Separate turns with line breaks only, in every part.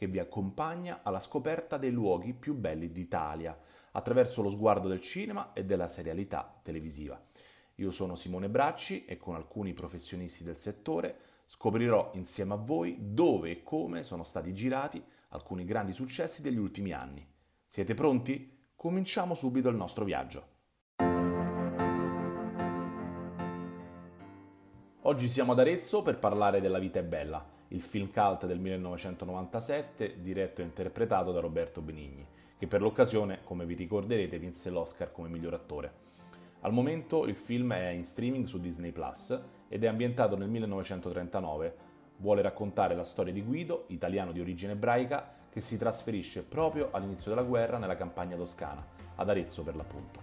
che vi accompagna alla scoperta dei luoghi più belli d'Italia, attraverso lo sguardo del cinema e della serialità televisiva. Io sono Simone Bracci e con alcuni professionisti del settore scoprirò insieme a voi dove e come sono stati girati alcuni grandi successi degli ultimi anni. Siete pronti? Cominciamo subito il nostro viaggio. Oggi siamo ad Arezzo per parlare della vita è bella, il film cult del 1997 diretto e interpretato da Roberto Benigni, che per l'occasione, come vi ricorderete, vinse l'Oscar come miglior attore. Al momento il film è in streaming su Disney Plus ed è ambientato nel 1939. Vuole raccontare la storia di Guido, italiano di origine ebraica, che si trasferisce proprio all'inizio della guerra nella campagna toscana, ad Arezzo per l'appunto.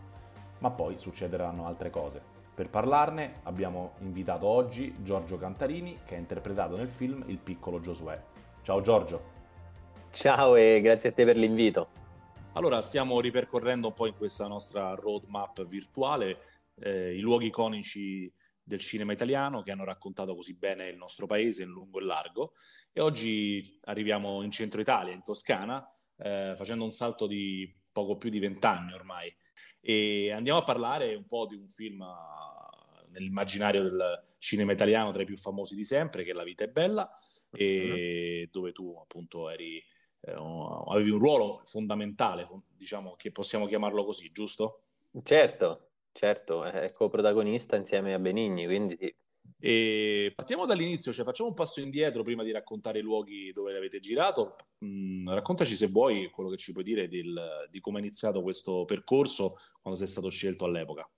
Ma poi succederanno altre cose. Per parlarne abbiamo invitato oggi Giorgio Cantarini che ha interpretato nel film Il piccolo Giosuè. Ciao Giorgio.
Ciao e grazie a te per l'invito.
Allora, stiamo ripercorrendo un po' in questa nostra roadmap virtuale eh, i luoghi iconici del cinema italiano che hanno raccontato così bene il nostro paese in lungo e largo e oggi arriviamo in centro Italia, in Toscana, eh, facendo un salto di poco più di vent'anni ormai e andiamo a parlare un po' di un film nell'immaginario del cinema italiano tra i più famosi di sempre, che è La vita è bella, e uh-huh. dove tu appunto eri, eh, avevi un ruolo fondamentale, diciamo che possiamo chiamarlo così, giusto?
Certo, certo, è coprotagonista insieme a Benigni, quindi sì.
E partiamo dall'inizio, cioè facciamo un passo indietro prima di raccontare i luoghi dove avete girato. Mm, raccontaci se vuoi quello che ci puoi dire del, di come è iniziato questo percorso quando sei stato scelto all'epoca.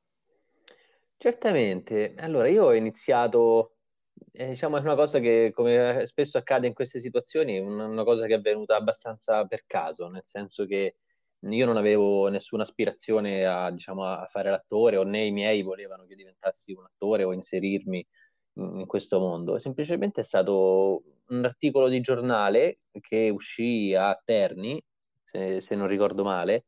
Certamente, allora io ho iniziato, eh, diciamo è una cosa che come spesso accade in queste situazioni, una, una cosa che è avvenuta abbastanza per caso, nel senso che io non avevo nessuna aspirazione a, diciamo, a fare l'attore o né i miei volevano che io diventassi un attore o inserirmi in, questo mondo, semplicemente è stato un articolo di giornale che uscì a Terni, se, se non ricordo male,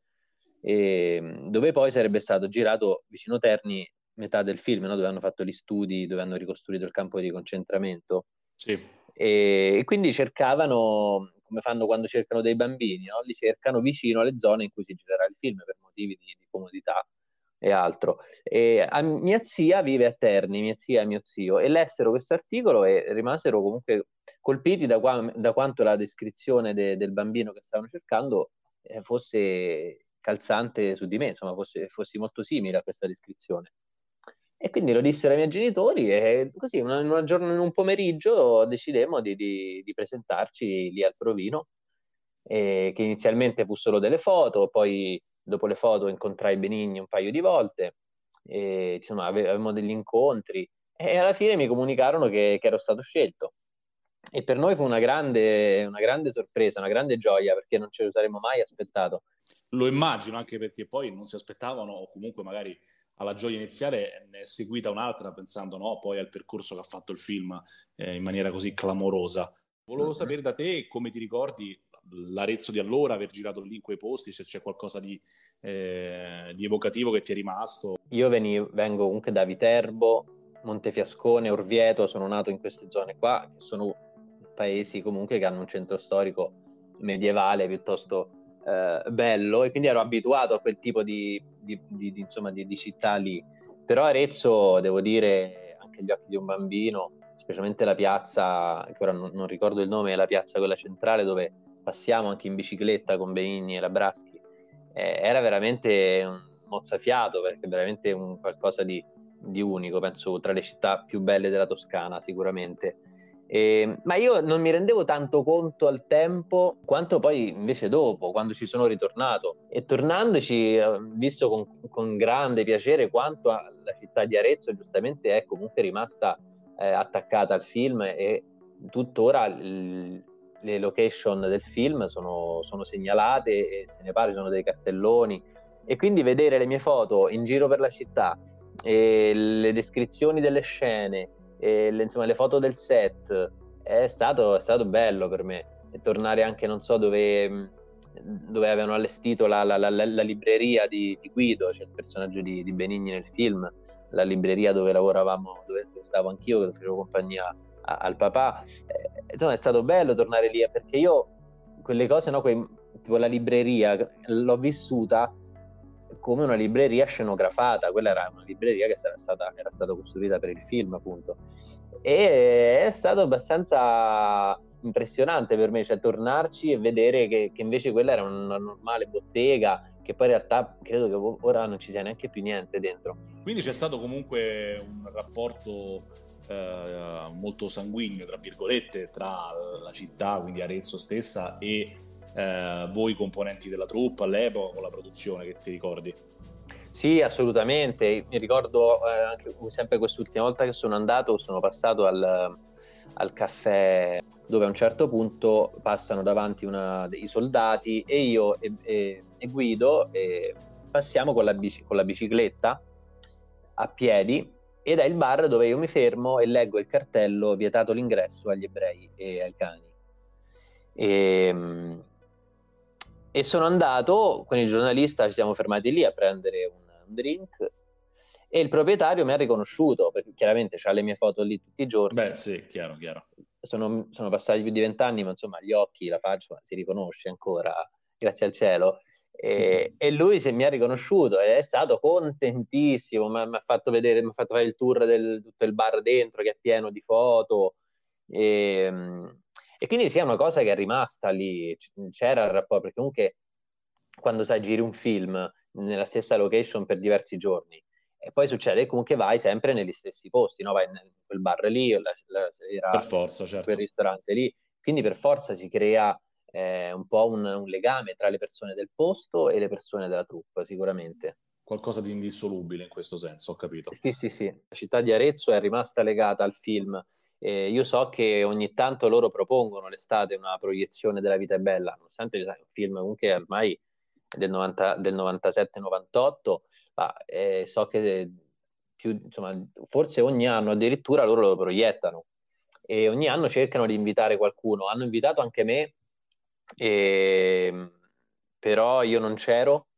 e, dove poi sarebbe stato girato vicino Terni metà del film, no? dove hanno fatto gli studi, dove hanno ricostruito il campo di concentramento.
Sì.
E, e quindi cercavano, come fanno quando cercano dei bambini, no? li cercano vicino alle zone in cui si girerà il film per motivi di, di comodità e altro. E mia zia vive a Terni, mia zia e mio zio, e lessero questo articolo e rimasero comunque colpiti da, qua, da quanto la descrizione de, del bambino che stavano cercando eh, fosse calzante su di me, insomma, fosse, fossi molto simile a questa descrizione. E quindi lo dissero ai miei genitori e così una, una giorno, in un pomeriggio decidemmo di, di, di presentarci lì al Provino, eh, che inizialmente fu solo delle foto, poi dopo le foto incontrai Benigni un paio di volte, e, insomma avevamo degli incontri e alla fine mi comunicarono che, che ero stato scelto. E per noi fu una grande, una grande sorpresa, una grande gioia perché non ce lo saremmo mai aspettato.
Lo immagino anche perché poi non si aspettavano o comunque magari alla gioia iniziale ne è seguita un'altra pensando no, poi al percorso che ha fatto il film eh, in maniera così clamorosa. Volevo mm-hmm. sapere da te come ti ricordi l'Arezzo di allora, aver girato lì in quei posti, se c'è qualcosa di, eh, di evocativo che ti è rimasto.
Io veni, vengo comunque da Viterbo, Montefiascone, Orvieto, sono nato in queste zone qua, che sono paesi comunque che hanno un centro storico medievale piuttosto eh, bello e quindi ero abituato a quel tipo di, di, di, insomma, di, città lì. Però Arezzo, devo dire, anche agli occhi di un bambino, specialmente la piazza, che ora non, non ricordo il nome, è la piazza quella centrale dove passiamo anche in bicicletta con Benigni e Labraschi, eh, era veramente un mozzafiato perché veramente un qualcosa di, di unico, penso tra le città più belle della Toscana sicuramente. Eh, ma io non mi rendevo tanto conto al tempo quanto poi invece dopo, quando ci sono ritornato. E tornandoci, ho visto con, con, grande piacere quanto la città di Arezzo giustamente è comunque rimasta eh, attaccata al film e tuttora il, le location del film sono, sono segnalate e se ne parla, sono dei cartelloni e quindi vedere le mie foto in giro per la città, le descrizioni delle scene, le, insomma, le foto del set, è stato, è stato bello per me. E tornare anche, non so, dove, dove avevano allestito la, la, la, la libreria di, di, Guido, cioè il personaggio di, di, Benigni nel film, la libreria dove lavoravamo, dove stavo anch'io, che facevo compagnia a, al papà. Eh, insomma, è stato bello tornare lì perché io quelle cose, no, quei, tipo la libreria, l'ho vissuta come una libreria scenografata, quella era una libreria che era stata, era stata costruita per il film appunto e è stato abbastanza impressionante per me, cioè tornarci e vedere che, che, invece quella era una normale bottega, che poi in realtà credo che ora non ci sia neanche più niente dentro.
Quindi c'è stato comunque un rapporto eh, molto sanguigno, tra virgolette, tra la città, quindi Arezzo stessa, e eh, voi componenti della troupe all'epoca con la produzione che ti ricordi?
Sì, assolutamente. Mi ricordo eh, anche sempre quest'ultima volta che sono andato, sono passato al, al caffè dove a un certo punto passano davanti una, i soldati e io e, e, e Guido e passiamo con la, bici, con la bicicletta a piedi ed è il bar dove io mi fermo e leggo il cartello vietato l'ingresso agli ebrei e ai cani. E, ehm, e sono andato con il giornalista, ci siamo fermati lì a prendere un, un drink e il proprietario mi ha riconosciuto, perché chiaramente ha le mie foto lì tutti i giorni.
Beh, sì, chiaro, chiaro.
Sono, sono passati più di vent'anni, ma insomma gli occhi, la faccia si riconosce ancora, grazie al cielo. E, e lui se mi ha riconosciuto ed è stato contentissimo, mi ha fatto vedere, mi ha fatto fare il tour del tutto il bar dentro che è pieno di foto. E, ehm, e quindi sì, è una cosa che è rimasta lì, c'era il rapporto, perché comunque quando sai giri un film nella stessa location per diversi giorni e poi succede che comunque vai sempre negli stessi posti, no? vai in quel bar lì, la, la sera,
per forza, certo.
quel ristorante lì, quindi per forza si crea eh, un po' un, un, legame tra le persone del posto e le persone della troupe, sicuramente.
Qualcosa di indissolubile in questo senso, ho capito.
Sì, sì, sì. La città di Arezzo è rimasta legata al film eh, io so che ogni tanto loro propongono l'estate una proiezione della vita è bella, nonostante sai, un film comunque ormai del, 90, del 97-98, ma eh, so che più, insomma, forse ogni anno addirittura loro lo proiettano e ogni anno cercano di invitare qualcuno. Hanno invitato anche me, e, però io non c'ero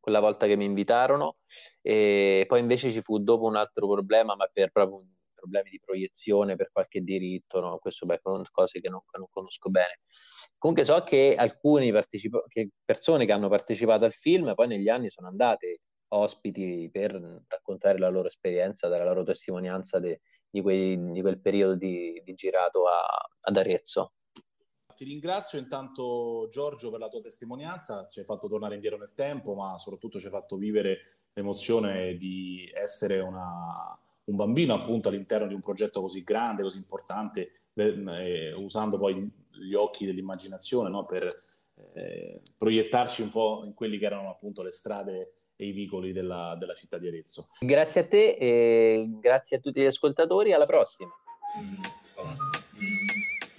quella volta che mi invitarono e poi invece ci fu dopo un altro problema, ma per proprio problemi di proiezione per qualche diritto, no? questo beh, cose che non, non, conosco bene. Comunque so che alcune partecipa- persone che hanno partecipato al film poi negli anni sono andate ospiti per raccontare la loro esperienza, dare la loro testimonianza de, di, quei, di, quel periodo di, di girato a, ad Arezzo.
Ti ringrazio intanto Giorgio per la tua testimonianza, ci hai fatto tornare indietro nel tempo, ma soprattutto ci hai fatto vivere l'emozione di essere una, un bambino appunto all'interno di un progetto così grande, così importante, eh, usando poi gli occhi dell'immaginazione no? per eh, proiettarci un po' in quelli che erano appunto le strade e i vicoli della, della città di Arezzo.
Grazie a te e grazie a tutti gli ascoltatori, alla prossima.